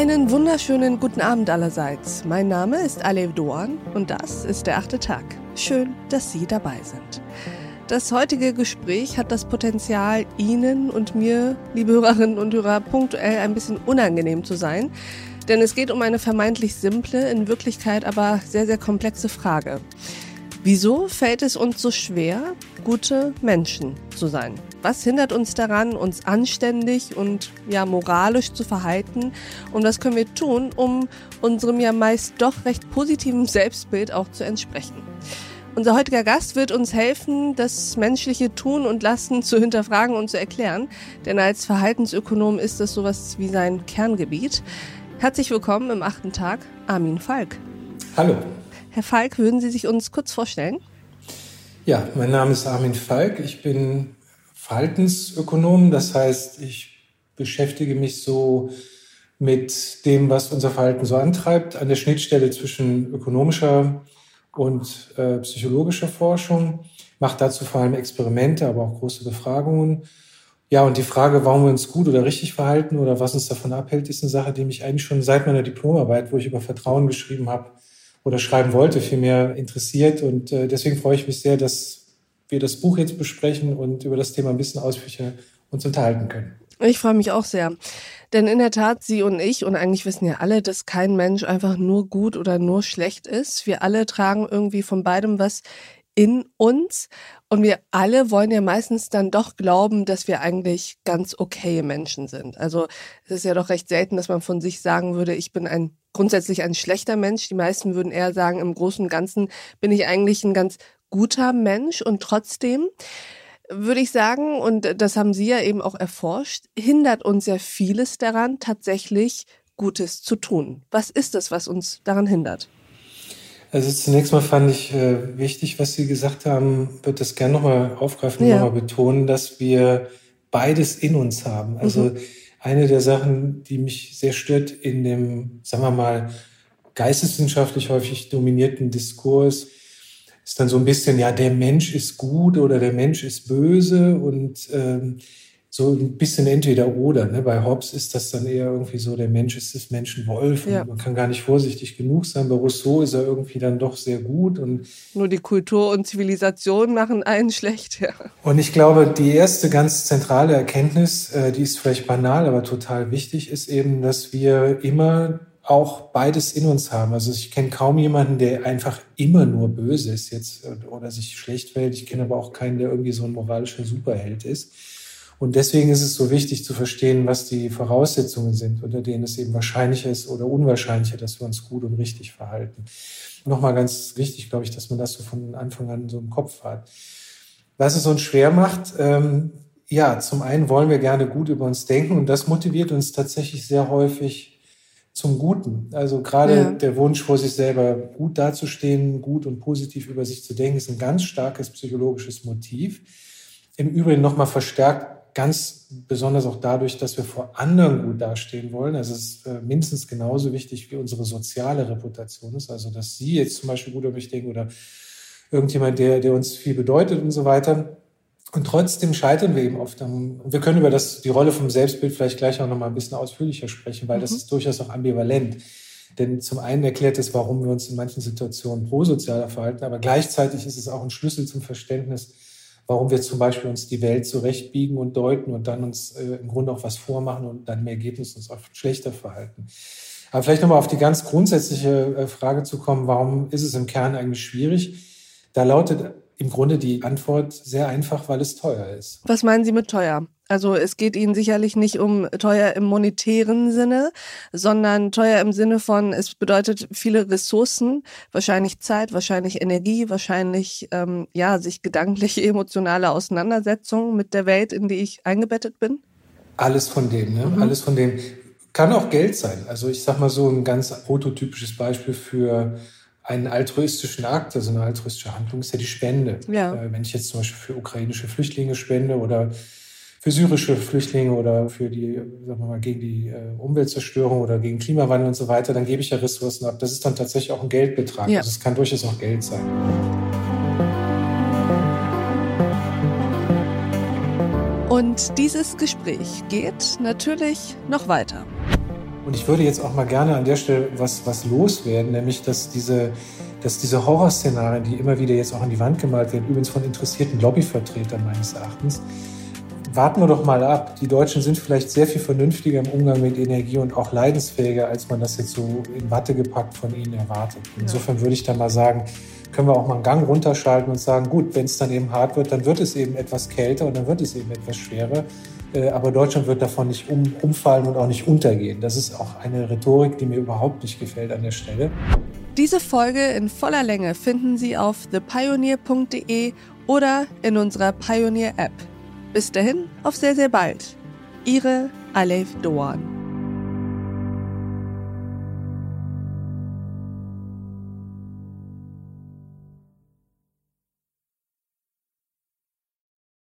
Einen wunderschönen guten Abend allerseits. Mein Name ist Alev Doan und das ist der achte Tag. Schön, dass Sie dabei sind. Das heutige Gespräch hat das Potenzial, Ihnen und mir, liebe Hörerinnen und Hörer, punktuell ein bisschen unangenehm zu sein. Denn es geht um eine vermeintlich simple, in Wirklichkeit aber sehr, sehr komplexe Frage. Wieso fällt es uns so schwer, gute Menschen zu sein? Was hindert uns daran, uns anständig und ja moralisch zu verhalten? Und was können wir tun, um unserem ja meist doch recht positiven Selbstbild auch zu entsprechen? Unser heutiger Gast wird uns helfen, das menschliche Tun und Lassen zu hinterfragen und zu erklären, denn als Verhaltensökonom ist es sowas wie sein Kerngebiet. Herzlich willkommen im achten Tag, Armin Falk. Hallo. Herr Falk, würden Sie sich uns kurz vorstellen? Ja, mein Name ist Armin Falk. Ich bin Verhaltensökonom. Das heißt, ich beschäftige mich so mit dem, was unser Verhalten so antreibt, an der Schnittstelle zwischen ökonomischer und äh, psychologischer Forschung, mache dazu vor allem Experimente, aber auch große Befragungen. Ja, und die Frage, warum wir uns gut oder richtig verhalten oder was uns davon abhält, ist eine Sache, die mich eigentlich schon seit meiner Diplomarbeit, wo ich über Vertrauen geschrieben habe, oder schreiben wollte, vielmehr interessiert. Und äh, deswegen freue ich mich sehr, dass wir das Buch jetzt besprechen und über das Thema ein bisschen ausführlicher uns unterhalten können. Ich freue mich auch sehr. Denn in der Tat, Sie und ich, und eigentlich wissen ja alle, dass kein Mensch einfach nur gut oder nur schlecht ist. Wir alle tragen irgendwie von beidem was in uns. Und wir alle wollen ja meistens dann doch glauben, dass wir eigentlich ganz okay Menschen sind. Also es ist ja doch recht selten, dass man von sich sagen würde, ich bin ein grundsätzlich ein schlechter Mensch. Die meisten würden eher sagen, im Großen und Ganzen bin ich eigentlich ein ganz guter Mensch und trotzdem würde ich sagen, und das haben Sie ja eben auch erforscht, hindert uns ja vieles daran, tatsächlich Gutes zu tun. Was ist es, was uns daran hindert? Also zunächst mal fand ich äh, wichtig, was Sie gesagt haben, würde das gerne nochmal aufgreifen, ja. nochmal betonen, dass wir beides in uns haben. Also mhm eine der Sachen, die mich sehr stört in dem, sagen wir mal, geisteswissenschaftlich häufig dominierten Diskurs, ist dann so ein bisschen, ja, der Mensch ist gut oder der Mensch ist böse und ähm, so ein bisschen entweder oder. Ne? Bei Hobbes ist das dann eher irgendwie so, der Mensch ist des Menschen Wolf ja. und man kann gar nicht vorsichtig genug sein. Bei Rousseau ist er irgendwie dann doch sehr gut. Und Nur die Kultur und Zivilisation machen einen schlecht, ja. Und ich glaube, die erste ganz zentrale Erkenntnis, äh, die ist vielleicht banal, aber total wichtig, ist eben, dass wir immer auch beides in uns haben. Also ich kenne kaum jemanden, der einfach immer nur böse ist jetzt oder sich schlecht fällt. Ich kenne aber auch keinen, der irgendwie so ein moralischer Superheld ist. Und deswegen ist es so wichtig zu verstehen, was die Voraussetzungen sind, unter denen es eben wahrscheinlicher ist oder unwahrscheinlicher, dass wir uns gut und richtig verhalten. Nochmal ganz wichtig, glaube ich, dass man das so von Anfang an so im Kopf hat. Was es uns schwer macht, ähm, ja, zum einen wollen wir gerne gut über uns denken und das motiviert uns tatsächlich sehr häufig zum Guten. Also gerade ja. der Wunsch vor sich selber gut dazustehen, gut und positiv über sich zu denken, ist ein ganz starkes psychologisches Motiv. Im Übrigen nochmal verstärkt ganz besonders auch dadurch, dass wir vor anderen gut dastehen wollen. Also es ist äh, mindestens genauso wichtig wie unsere soziale Reputation ist. Also dass Sie jetzt zum Beispiel gut über mich denken oder irgendjemand, der, der uns viel bedeutet und so weiter. Und trotzdem scheitern wir eben oft. Am, wir können über das, die Rolle vom Selbstbild vielleicht gleich auch noch mal ein bisschen ausführlicher sprechen, weil mhm. das ist durchaus auch ambivalent. Denn zum einen erklärt es, warum wir uns in manchen Situationen prosozialer verhalten, aber gleichzeitig ist es auch ein Schlüssel zum Verständnis, warum wir zum Beispiel uns die Welt zurechtbiegen und deuten und dann uns äh, im Grunde auch was vormachen und dann im Ergebnis uns oft schlechter verhalten. Aber vielleicht nochmal auf die ganz grundsätzliche äh, Frage zu kommen, warum ist es im Kern eigentlich schwierig? Da lautet im Grunde die Antwort sehr einfach, weil es teuer ist. Was meinen Sie mit teuer? Also es geht Ihnen sicherlich nicht um teuer im monetären Sinne, sondern teuer im Sinne von, es bedeutet viele Ressourcen, wahrscheinlich Zeit, wahrscheinlich Energie, wahrscheinlich ähm, ja sich gedankliche, emotionale Auseinandersetzungen mit der Welt, in die ich eingebettet bin. Alles von dem, ne? Mhm. Alles von dem. Kann auch Geld sein. Also ich sag mal so ein ganz prototypisches Beispiel für einen altruistischen Akt, also eine altruistische Handlung, ist ja die Spende. Ja. Äh, wenn ich jetzt zum Beispiel für ukrainische Flüchtlinge spende oder für syrische Flüchtlinge oder für die, sagen wir mal, gegen die äh, Umweltzerstörung oder gegen Klimawandel und so weiter, dann gebe ich ja Ressourcen ab. Das ist dann tatsächlich auch ein Geldbetrag. Ja. Also es kann durchaus auch Geld sein. Und dieses Gespräch geht natürlich noch weiter. Und ich würde jetzt auch mal gerne an der Stelle was, was loswerden, nämlich dass diese, dass diese Horrorszenarien, die immer wieder jetzt auch an die Wand gemalt werden, übrigens von interessierten Lobbyvertretern meines Erachtens, warten wir doch mal ab. Die Deutschen sind vielleicht sehr viel vernünftiger im Umgang mit Energie und auch leidensfähiger, als man das jetzt so in Watte gepackt von ihnen erwartet. Insofern würde ich da mal sagen, können wir auch mal einen Gang runterschalten und sagen, gut, wenn es dann eben hart wird, dann wird es eben etwas kälter und dann wird es eben etwas schwerer. Äh, aber Deutschland wird davon nicht um, umfallen und auch nicht untergehen. Das ist auch eine Rhetorik, die mir überhaupt nicht gefällt an der Stelle. Diese Folge in voller Länge finden Sie auf thepioneer.de oder in unserer Pioneer App. Bis dahin, auf sehr, sehr bald. Ihre Alef Doan.